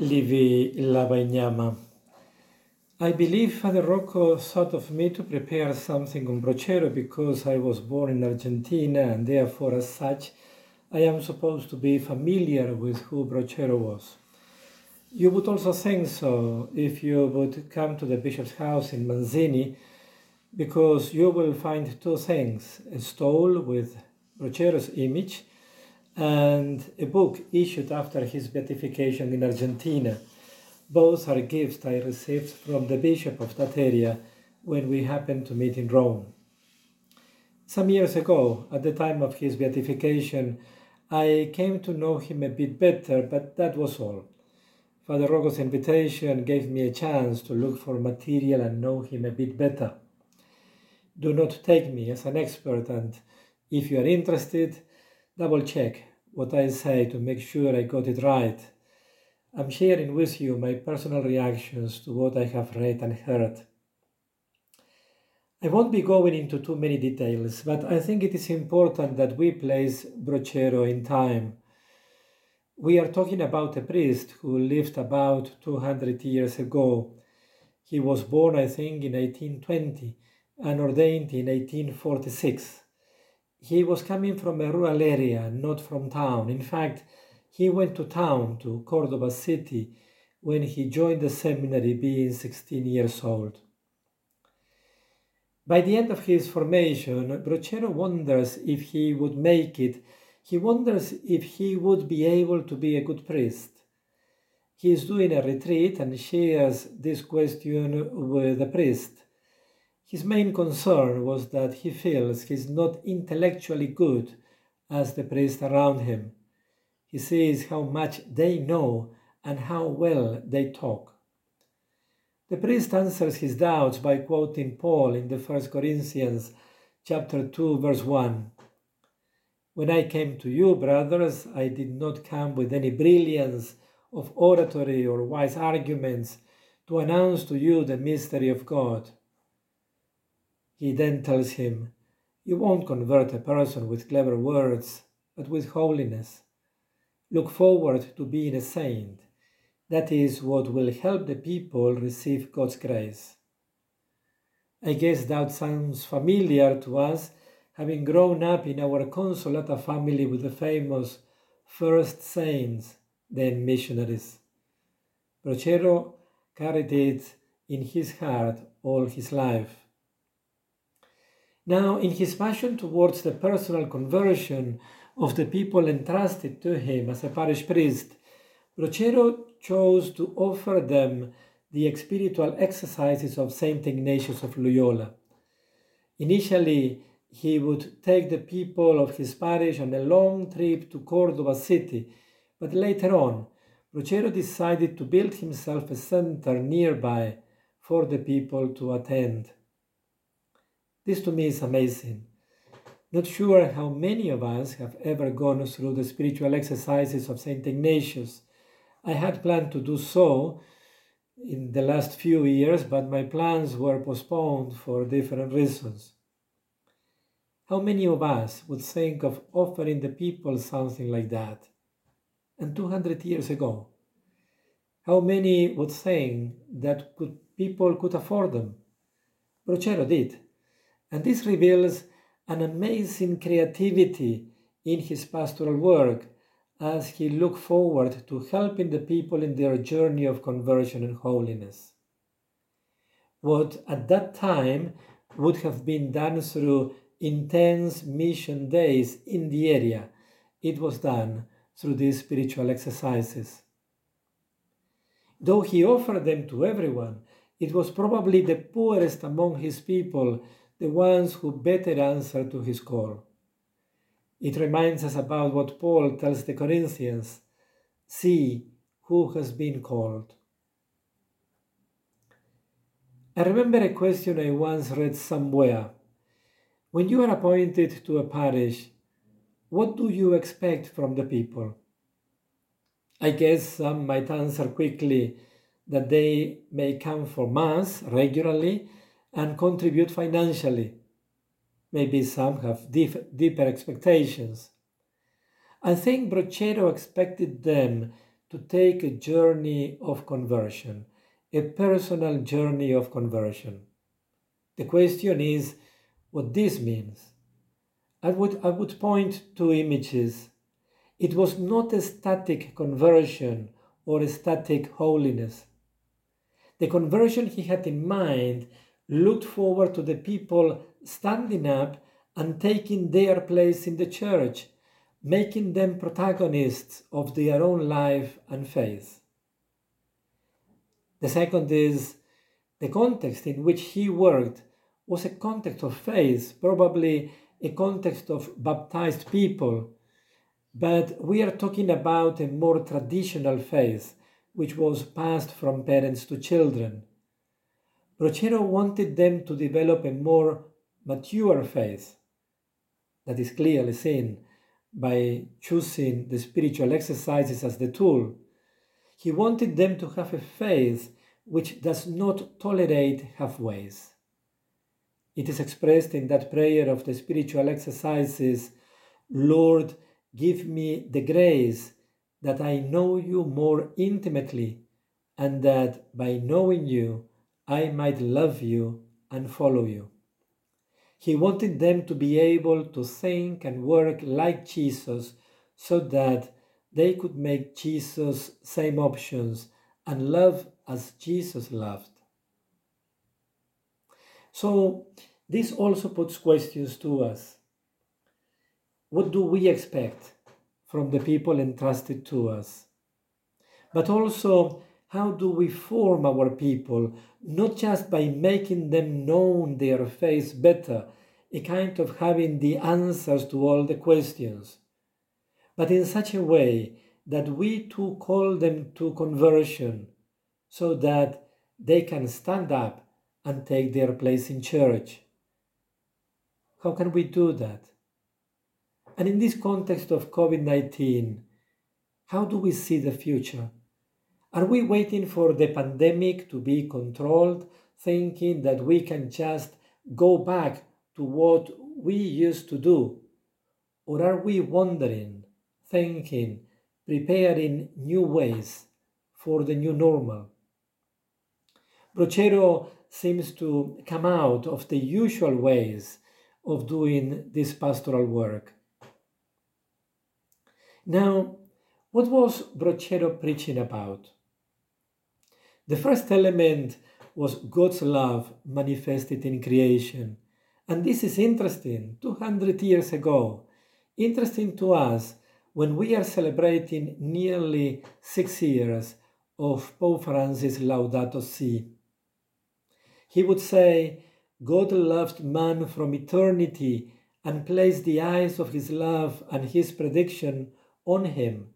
Livi Lavaignama. I believe Father Rocco thought of me to prepare something on Brochero because I was born in Argentina and therefore, as such, I am supposed to be familiar with who Brochero was. You would also think so if you would come to the bishop's house in Manzini because you will find two things a stole with Brochero's image and a book issued after his beatification in Argentina. Both are gifts I received from the bishop of that area when we happened to meet in Rome. Some years ago, at the time of his beatification, I came to know him a bit better, but that was all. Father Rocco's invitation gave me a chance to look for material and know him a bit better. Do not take me as an expert, and if you are interested, double check what I say to make sure I got it right. I'm sharing with you my personal reactions to what I have read and heard. I won't be going into too many details, but I think it is important that we place Brochero in time. We are talking about a priest who lived about 200 years ago. He was born, I think, in 1820 and ordained in 1846. He was coming from a rural area, not from town. In fact, he went to town, to Cordoba city, when he joined the seminary being 16 years old. By the end of his formation, Brochero wonders if he would make it. He wonders if he would be able to be a good priest. He is doing a retreat and shares this question with the priest. His main concern was that he feels he's not intellectually good as the priests around him. He sees how much they know and how well they talk. The priest answers his doubts by quoting Paul in the 1 Corinthians chapter 2 verse 1. When I came to you, brothers, I did not come with any brilliance of oratory or wise arguments to announce to you the mystery of God. He then tells him, You won't convert a person with clever words, but with holiness. Look forward to being a saint. That is what will help the people receive God's grace. I guess that sounds familiar to us, having grown up in our Consolata family with the famous first saints, then missionaries. Brochero carried it in his heart all his life. Now, in his passion towards the personal conversion of the people entrusted to him as a parish priest, Brochero chose to offer them the spiritual exercises of Saint Ignatius of Loyola. Initially, he would take the people of his parish on a long trip to Cordoba city, but later on, Brochero decided to build himself a center nearby for the people to attend. This to me is amazing. Not sure how many of us have ever gone through the spiritual exercises of St. Ignatius. I had planned to do so in the last few years, but my plans were postponed for different reasons. How many of us would think of offering the people something like that? And 200 years ago, how many would think that could, people could afford them? Brochero did. And this reveals an amazing creativity in his pastoral work as he looked forward to helping the people in their journey of conversion and holiness. What at that time would have been done through intense mission days in the area, it was done through these spiritual exercises. Though he offered them to everyone, it was probably the poorest among his people the ones who better answer to his call. It reminds us about what Paul tells the Corinthians see who has been called. I remember a question I once read somewhere. When you are appointed to a parish, what do you expect from the people? I guess some might answer quickly that they may come for Mass regularly and contribute financially. Maybe some have deeper expectations. I think Brochero expected them to take a journey of conversion, a personal journey of conversion. The question is what this means. I would, I would point to images. It was not a static conversion or a static holiness. The conversion he had in mind looked forward to the people standing up and taking their place in the church, making them protagonists of their own life and faith. The second is the context in which he worked was a context of faith, probably a context of baptized people, but we are talking about a more traditional faith which was passed from parents to children. Brochero wanted them to develop a more mature faith that is clearly seen by choosing the spiritual exercises as the tool. He wanted them to have a faith which does not tolerate halfways. It is expressed in that prayer of the spiritual exercises Lord, give me the grace that I know you more intimately, and that by knowing you, I might love you and follow you. He wanted them to be able to think and work like Jesus so that they could make Jesus same options and love as Jesus loved. So, this also puts questions to us. What do we expect from the people entrusted to us. But also, how do we form our people, not just by making them known their faith better, a kind of having the answers to all the questions, but in such a way that we too call them to conversion, so that they can stand up and take their place in church. How can we do that? And in this context of COVID 19, how do we see the future? Are we waiting for the pandemic to be controlled, thinking that we can just go back to what we used to do? Or are we wondering, thinking, preparing new ways for the new normal? Brochero seems to come out of the usual ways of doing this pastoral work. Now, what was Brochero preaching about? The first element was God's love manifested in creation. And this is interesting, 200 years ago. Interesting to us when we are celebrating nearly six years of Pope Francis Laudato Si. He would say, God loved man from eternity and placed the eyes of his love and his prediction on him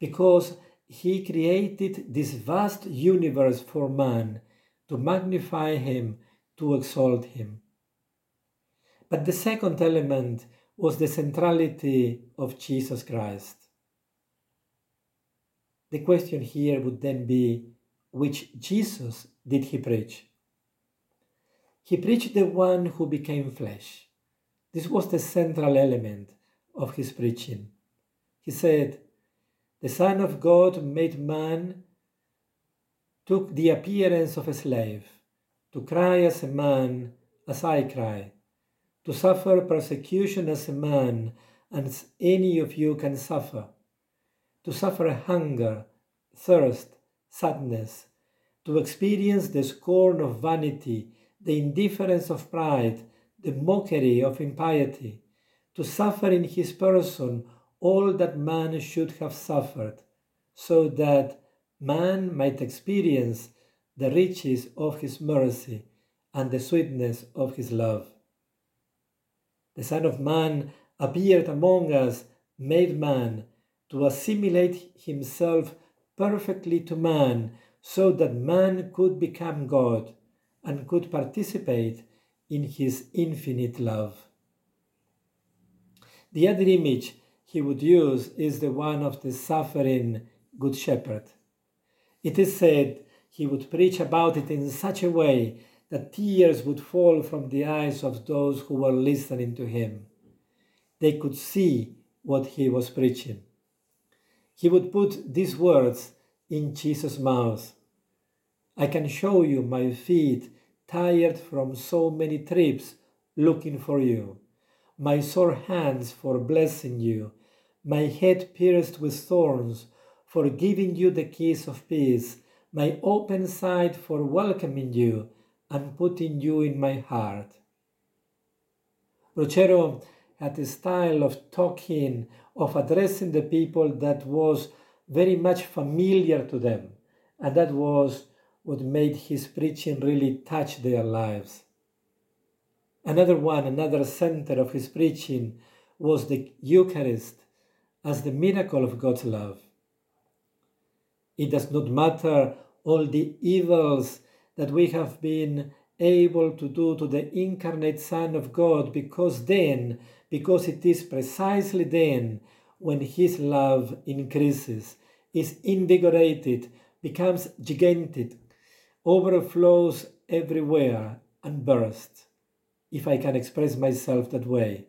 because he created this vast universe for man to magnify him, to exalt him. But the second element was the centrality of Jesus Christ. The question here would then be which Jesus did he preach? He preached the one who became flesh. This was the central element of his preaching. He said, The Son of God made man, took the appearance of a slave, to cry as a man, as I cry, to suffer persecution as a man, as any of you can suffer, to suffer hunger, thirst, sadness, to experience the scorn of vanity, the indifference of pride, the mockery of impiety, to suffer in his person all that man should have suffered, so that man might experience the riches of his mercy and the sweetness of his love. The Son of Man appeared among us, made man, to assimilate himself perfectly to man, so that man could become God and could participate in his infinite love. The other image he would use is the one of the suffering Good Shepherd. It is said he would preach about it in such a way that tears would fall from the eyes of those who were listening to him. They could see what he was preaching. He would put these words in Jesus' mouth. I can show you my feet tired from so many trips looking for you, my sore hands for blessing you, my head pierced with thorns for giving you the kiss of peace, my open side for welcoming you and putting you in my heart. Brochero had a style of talking, of addressing the people that was very much familiar to them, and that was what made his preaching really touch their lives. Another one, another center of his preaching was the Eucharist as the miracle of God's love. It does not matter all the evils that we have been able to do to the incarnate Son of God, because then, because it is precisely then when His love increases, is invigorated, becomes gigantic, overflows everywhere, and bursts, if I can express myself that way.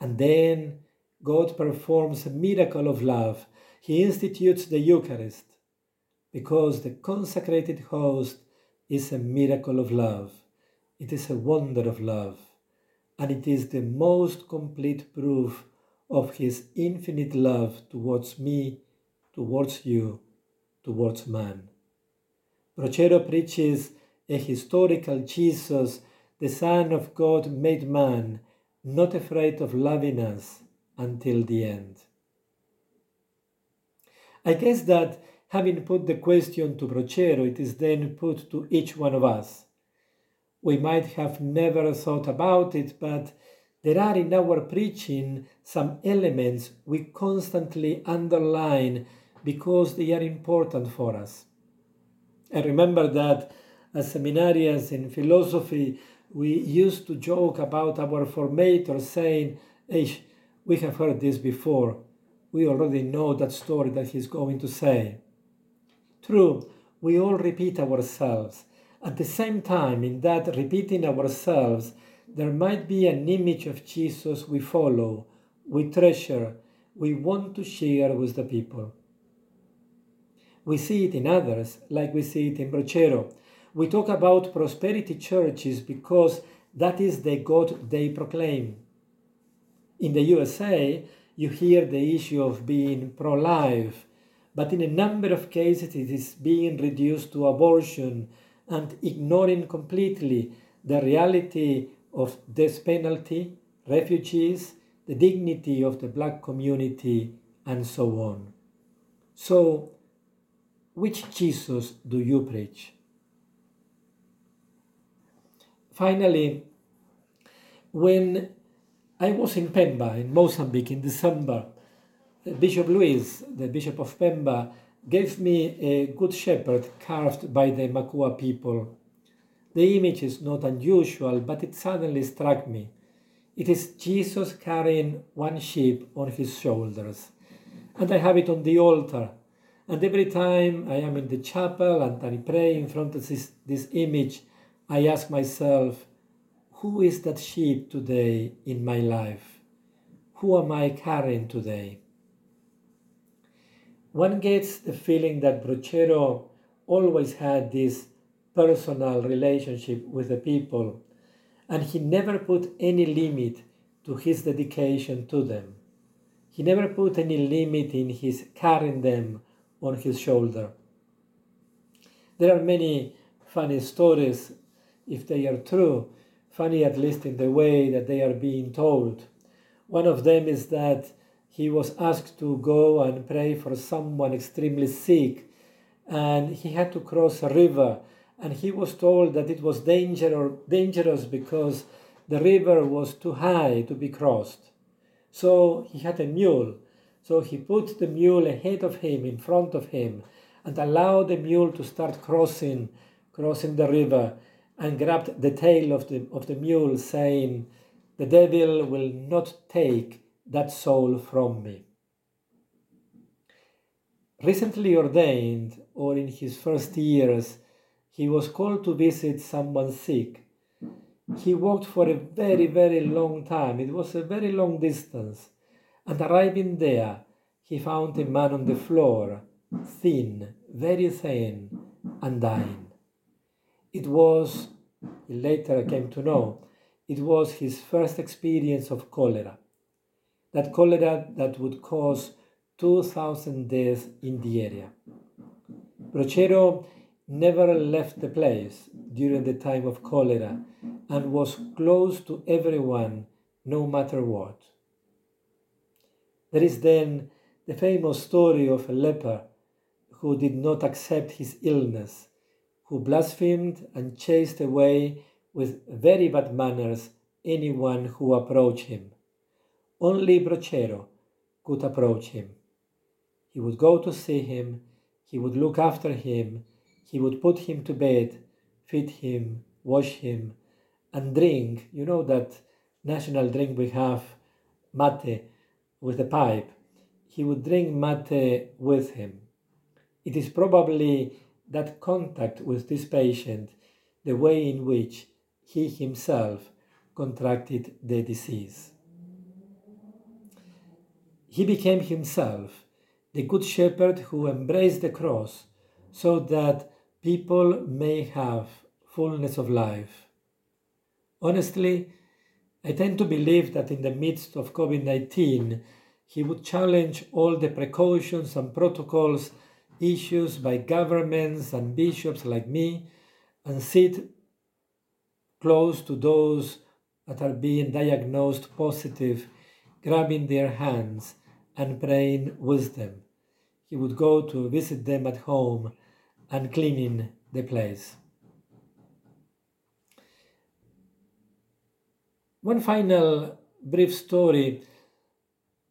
And then God performs a miracle of love he institutes the Eucharist because the consecrated host is a miracle of love. It is a wonder of love, and it is the most complete proof of His infinite love towards me, towards you, towards man. Brochero preaches a historical Jesus, the Son of God made man, not afraid of loving us until the end. I guess that having put the question to Brochero, it is then put to each one of us. We might have never thought about it, but there are in our preaching some elements we constantly underline because they are important for us. I remember that as seminarians in philosophy, we used to joke about our formator saying, we have heard this before we already know that story that he's going to say. True, we all repeat ourselves. At the same time, in that repeating ourselves, there might be an image of Jesus we follow, we treasure, we want to share with the people. We see it in others, like we see it in Brochero. We talk about prosperity churches because that is the God they proclaim. In the USA, you hear the issue of being pro life, but in a number of cases it is being reduced to abortion and ignoring completely the reality of death penalty, refugees, the dignity of the black community, and so on. So, which Jesus do you preach? Finally, when I was in Pemba, in Mozambique, in December. Bishop Luis, the Bishop of Pemba, gave me a good shepherd carved by the Makua people. The image is not unusual, but it suddenly struck me. It is Jesus carrying one sheep on his shoulders. And I have it on the altar. And every time I am in the chapel and I pray in front of this, this image, I ask myself, who is that sheep today in my life? Who am I carrying today? One gets the feeling that Brochero always had this personal relationship with the people, and he never put any limit to his dedication to them. He never put any limit in his carrying them on his shoulder. There are many funny stories, if they are true, funny at least in the way that they are being told. One of them is that he was asked to go and pray for someone extremely sick, and he had to cross a river, and he was told that it was danger dangerous because the river was too high to be crossed. So he had a mule. So he put the mule ahead of him, in front of him, and allowed the mule to start crossing, crossing the river and grabbed the tail of the, of the mule, saying, The devil will not take that soul from me. Recently ordained, or in his first years, he was called to visit someone sick. He walked for a very, very long time. It was a very long distance. And arriving there, he found a man on the floor, thin, very thin, and dying. It was, later I came to know, it was his first experience of cholera. That cholera that would cause 2,000 deaths in the area. Brochero never left the place during the time of cholera and was close to everyone no matter what. There is then the famous story of a leper who did not accept his illness, who blasphemed and chased away with very bad manners anyone who approached him. Only Brochero could approach him. He would go to see him, he would look after him, he would put him to bed, feed him, wash him, and drink. You know that national drink we have, mate, with a pipe. He would drink mate with him. It is probably that contact with this patient, the way in which he himself contracted the disease. He became himself the Good Shepherd who embraced the cross so that people may have fullness of life. Honestly, I tend to believe that in the midst of COVID 19, he would challenge all the precautions and protocols issued by governments and bishops like me and sit close to those that are being diagnosed positive, grabbing their hands and praying with them. He would go to visit them at home and cleaning the place. One final brief story,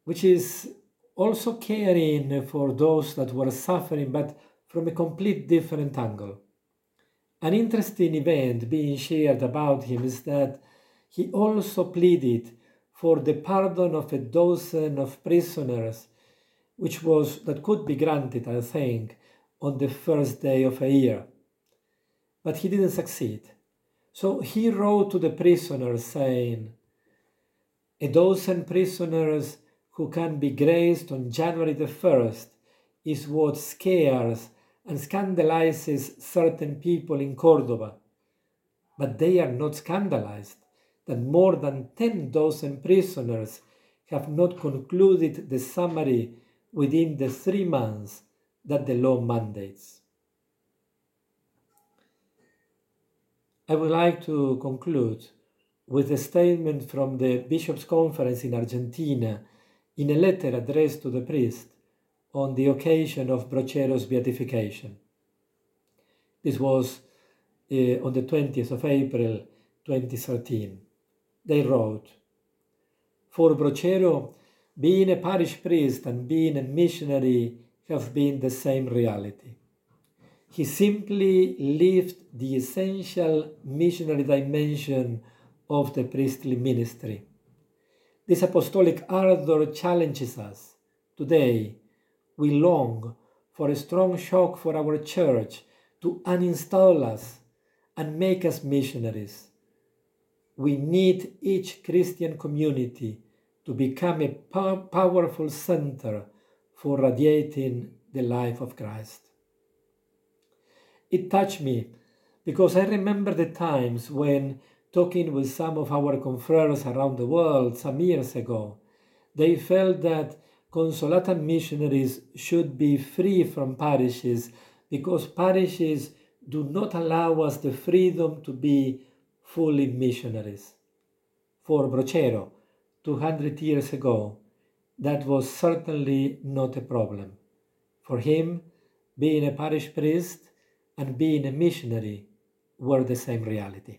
which is also caring for those that were suffering, but from a complete different angle. An interesting event being shared about him is that he also pleaded for the pardon of a dozen of prisoners, which was that could be granted, I think, on the first day of a year. But he didn't succeed. So he wrote to the prisoners saying, A dozen prisoners who can be graced on January the 1st is what scares and scandalizes certain people in Cordoba. But they are not scandalized that more than 10 dozen prisoners have not concluded the summary within the three months that the law mandates. I would like to conclude with a statement from the Bishops' Conference in Argentina in a letter addressed to the priest on the occasion of Brochero's beatification. This was uh, on the 20th of April 2013. They wrote, For Brochero, being a parish priest and being a missionary have been the same reality. He simply lived the essential missionary dimension of the priestly ministry. This apostolic ardor challenges us. Today, we long for a strong shock for our church to uninstall us and make us missionaries. We need each Christian community to become a powerful center for radiating the life of Christ. It touched me because I remember the times when, talking with some of our confreres around the world some years ago, they felt that Consolata missionaries should be free from parishes because parishes do not allow us the freedom to be fully missionaries. For Brochero, 200 years ago, that was certainly not a problem. For him, being a parish priest and being a missionary were the same reality.